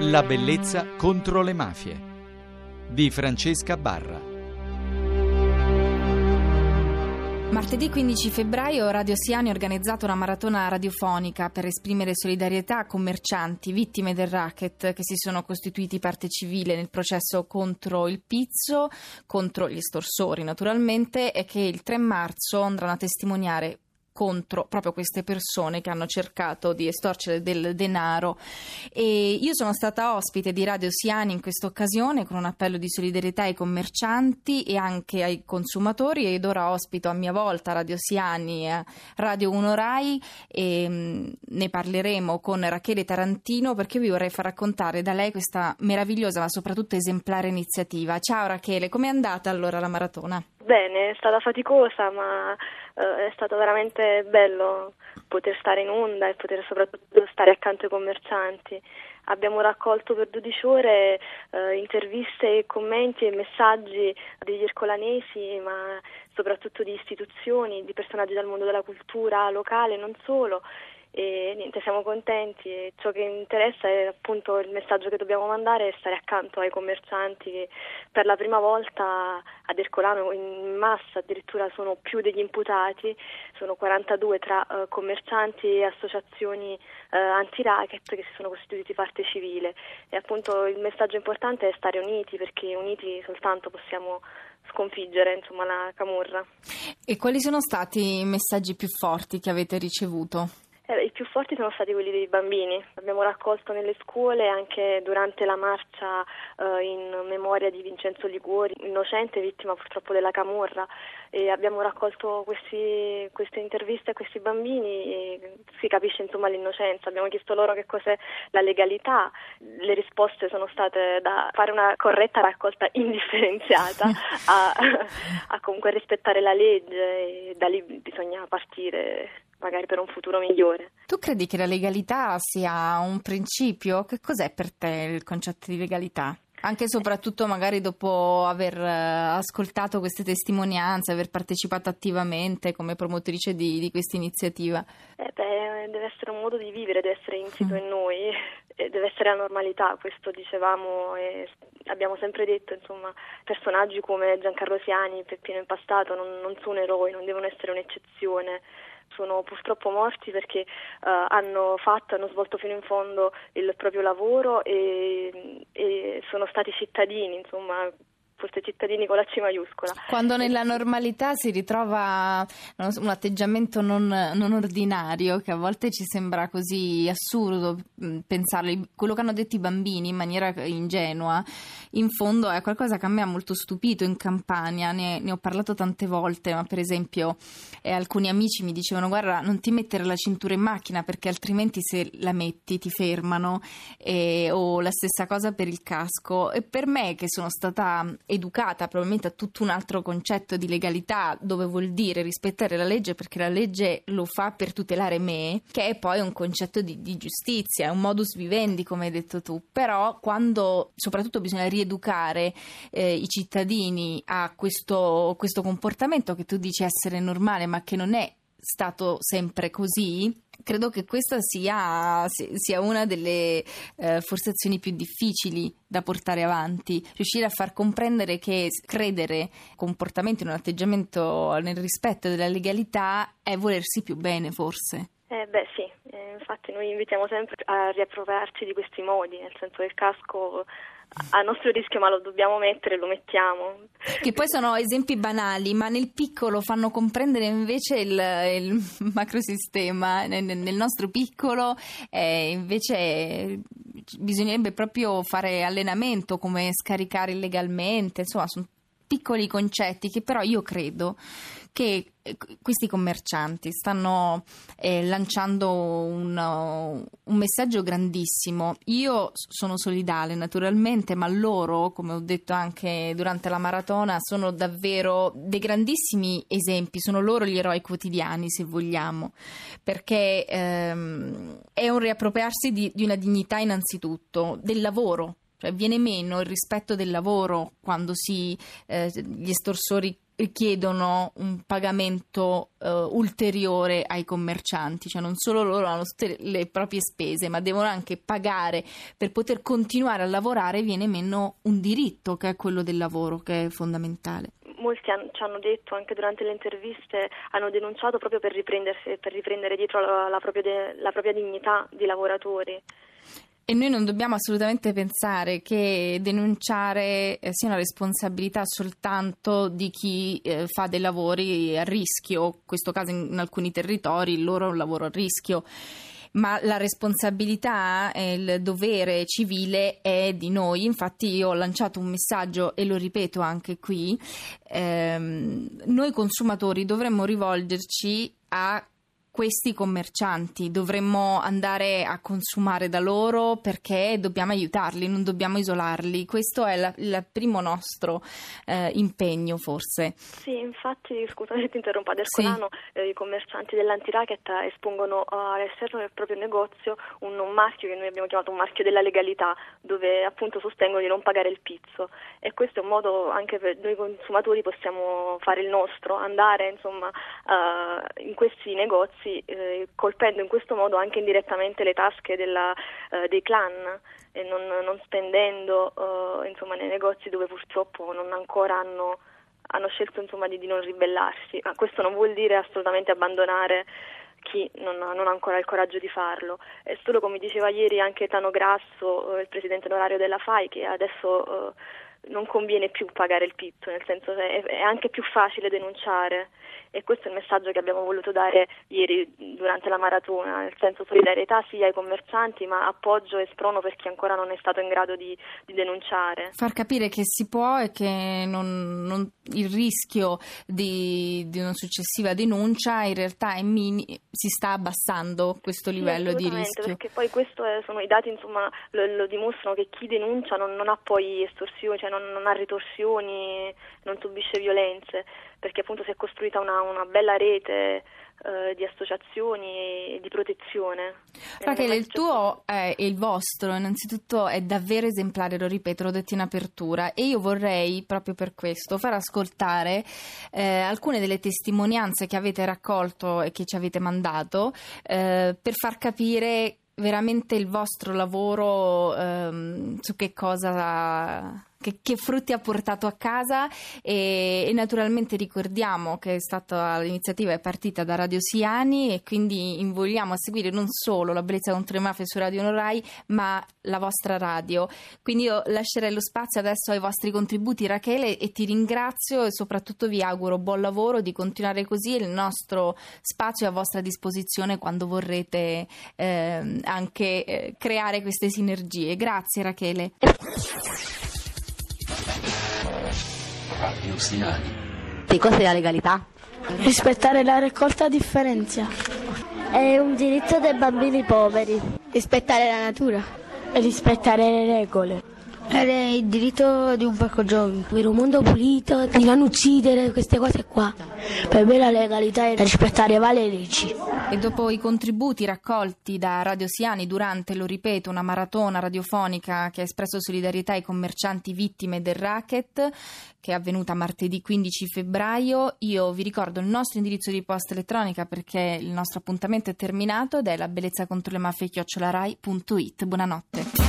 La bellezza contro le mafie di Francesca Barra. Martedì 15 febbraio Radio Siani ha organizzato una maratona radiofonica per esprimere solidarietà a commercianti vittime del racket che si sono costituiti parte civile nel processo contro il pizzo, contro gli estorsori naturalmente e che il 3 marzo andranno a testimoniare contro proprio queste persone che hanno cercato di estorcere del denaro e io sono stata ospite di Radio Siani in questa occasione con un appello di solidarietà ai commercianti e anche ai consumatori ed ora ospito a mia volta Radio Siani e Radio 1 Rai e ne parleremo con Rachele Tarantino perché vi vorrei far raccontare da lei questa meravigliosa ma soprattutto esemplare iniziativa. Ciao Rachele, com'è andata allora la maratona? Bene, è stata faticosa, ma eh, è stato veramente bello poter stare in onda e poter soprattutto stare accanto ai commercianti. Abbiamo raccolto per 12 ore eh, interviste, commenti e messaggi degli ercolanesi, ma soprattutto di istituzioni, di personaggi del mondo della cultura locale, non solo e niente, siamo contenti e ciò che interessa è appunto il messaggio che dobbiamo mandare è stare accanto ai commercianti che per la prima volta ad Ercolano in massa addirittura sono più degli imputati, sono 42 tra uh, commercianti e associazioni uh, anti-racket che si sono costituiti parte civile e appunto il messaggio importante è stare uniti perché uniti soltanto possiamo sconfiggere insomma, la camorra. E quali sono stati i messaggi più forti che avete ricevuto? Eh, I più forti sono stati quelli dei bambini. Abbiamo raccolto nelle scuole anche durante la marcia eh, in memoria di Vincenzo Liguori, innocente vittima purtroppo della camorra, e abbiamo raccolto questi, queste interviste a questi bambini e si capisce insomma l'innocenza. Abbiamo chiesto loro che cos'è la legalità. Le risposte sono state da fare una corretta raccolta indifferenziata a, a comunque rispettare la legge e da lì bisogna partire magari per un futuro migliore. Tu credi che la legalità sia un principio? Che cos'è per te il concetto di legalità? Anche e soprattutto magari dopo aver eh, ascoltato queste testimonianze, aver partecipato attivamente come promotrice di, di questa iniziativa. Eh beh, deve essere un modo di vivere, deve essere insito in noi, deve essere la normalità, questo dicevamo e abbiamo sempre detto, insomma, personaggi come Giancarlo Siani, Peppino Impastato non, non sono eroi, non devono essere un'eccezione sono purtroppo morti perché uh, hanno fatto, hanno svolto fino in fondo il proprio lavoro e, e sono stati cittadini, insomma, forse cittadini con la C maiuscola. Quando nella normalità si ritrova un atteggiamento non, non, ordinario, che a volte ci sembra così assurdo mm, pensarlo, quello che hanno detto i bambini in maniera ingenua, in fondo è qualcosa che a me ha molto stupito in Campania, ne, ne ho parlato tante volte, ma per esempio eh, alcuni amici mi dicevano guarda non ti mettere la cintura in macchina perché altrimenti se la metti ti fermano, eh, o la stessa cosa per il casco. E per me che sono stata educata probabilmente a tutto un altro concetto di legalità, dove vuol dire rispettare la legge perché la legge lo fa per tutelare me, che è poi un concetto di, di giustizia, è un modus vivendi, come hai detto tu. Però quando soprattutto bisogna rieducare eh, i cittadini a questo, questo comportamento che tu dici essere normale, ma che non è stato sempre così, credo che questa sia, sia una delle eh, forse azioni più difficili da portare avanti, riuscire a far comprendere che credere comportamento in un atteggiamento nel rispetto della legalità è volersi più bene forse. Eh beh sì, eh, infatti noi invitiamo sempre a riappropriarci di questi modi, nel senso che il casco a nostro rischio ma lo dobbiamo mettere, lo mettiamo. Che poi sono esempi banali, ma nel piccolo fanno comprendere invece il, il macrosistema. Nel, nel, nostro piccolo eh, invece bisognerebbe proprio fare allenamento, come scaricare illegalmente, insomma sono piccoli concetti che però io credo che eh, questi commercianti stanno eh, lanciando un, un, messaggio grandissimo. Io sono solidale naturalmente, ma loro, come ho detto anche durante la maratona, sono davvero dei grandissimi esempi, sono loro gli eroi quotidiani se vogliamo, perché ehm, è un riappropriarsi di, di una dignità innanzitutto, del lavoro cioè viene meno il rispetto del lavoro quando si, eh, gli estorsori chiedono un pagamento uh, ulteriore ai commercianti, cioè non solo loro hanno tutte le proprie spese, ma devono anche pagare. Per poter continuare a lavorare, viene meno un diritto che è quello del lavoro, che è fondamentale. Molti han, ci hanno detto anche durante le interviste, hanno denunciato proprio per, per riprendere dietro la, la, propria de, la propria dignità di lavoratori. E noi non dobbiamo assolutamente pensare che denunciare eh, sia una responsabilità soltanto di chi eh, fa dei lavori a rischio, in questo caso in, in alcuni territori il loro è un lavoro a rischio ma la responsabilità e il dovere civile è di noi. Infatti io ho lanciato un messaggio e lo ripeto anche qui. Ehm, noi consumatori dovremmo rivolgerci a questi commercianti, dovremmo andare a consumare da loro perché dobbiamo aiutarli, non dobbiamo isolarli. Questo è la, il primo nostro eh, impegno, forse. Sì, infatti, scusate ti interrompo, ad Ercolano sì. eh, i commercianti dell'antiracket espongono all'esterno del proprio negozio un, un, marchio che noi abbiamo chiamato un marchio della legalità, dove appunto sostengono di non pagare il pizzo e questo è un modo anche per noi consumatori possiamo fare il nostro, andare insomma uh, in questi negozi negozi, eh, colpendo in questo modo anche indirettamente le tasche della, eh, dei clan e non, non spendendo eh, insomma, nei negozi dove purtroppo non ancora hanno, hanno scelto insomma, di, di, non ribellarsi. Ma questo non vuol dire assolutamente abbandonare chi non ha, non ha, ancora il coraggio di farlo. È solo come diceva ieri anche Tano Grasso, eh, il presidente onorario della FAI, che adesso eh, non conviene più pagare il pizzo, nel senso che è, anche più facile denunciare e questo è il messaggio che abbiamo voluto dare ieri durante la maratona, nel senso solidarietà sì ai commercianti ma appoggio e sprono per chi ancora non è stato in grado di, di denunciare. Far capire che si può e che non, non, il rischio di, di, una successiva denuncia in realtà mini, si sta abbassando questo livello sì, di rischio. Perché poi questi sono i dati insomma lo, lo, dimostrano che chi denuncia non, non ha poi estorsioni, cioè non, non ha ritorsioni, non subisce violenze perché appunto si è costruita una, una bella rete eh, di associazioni di protezione. Rachele, il tuo e il vostro innanzitutto è davvero esemplare, lo ripeto, l'ho detto in apertura e io vorrei proprio per questo far ascoltare eh, alcune delle testimonianze che avete raccolto e che ci avete mandato eh, per far capire veramente il vostro lavoro ehm, su che cosa che, che, frutti ha portato a casa e, e, naturalmente ricordiamo che è stata, l'iniziativa è partita da Radio Siani e quindi invogliamo a seguire non solo la bellezza contro le mafie su Radio Norai ma la vostra radio. Quindi io lascerei lo spazio adesso ai vostri contributi Rachele e ti ringrazio e soprattutto vi auguro buon lavoro di continuare così il nostro spazio è a vostra disposizione quando vorrete eh, anche eh, creare queste sinergie. Grazie Rachele. Radio Siani. Che cos'è la legalità? Rispettare la raccolta differenzia. È un diritto dei bambini poveri. Rispettare la natura. E rispettare le regole. È il diritto di un parco giochi. Per un mondo pulito, di non uccidere, queste cose qua. Per me la legalità è rispettare le leggi. E dopo i contributi raccolti da Radio Siani durante, lo ripeto, una maratona radiofonica che ha espresso solidarietà ai commercianti vittime del racket, che è avvenuta martedì 15 febbraio, io vi ricordo il nostro indirizzo di posta elettronica perché il nostro appuntamento è terminato ed è la bellezza contro le mafie chiocciolarai.it. Buonanotte.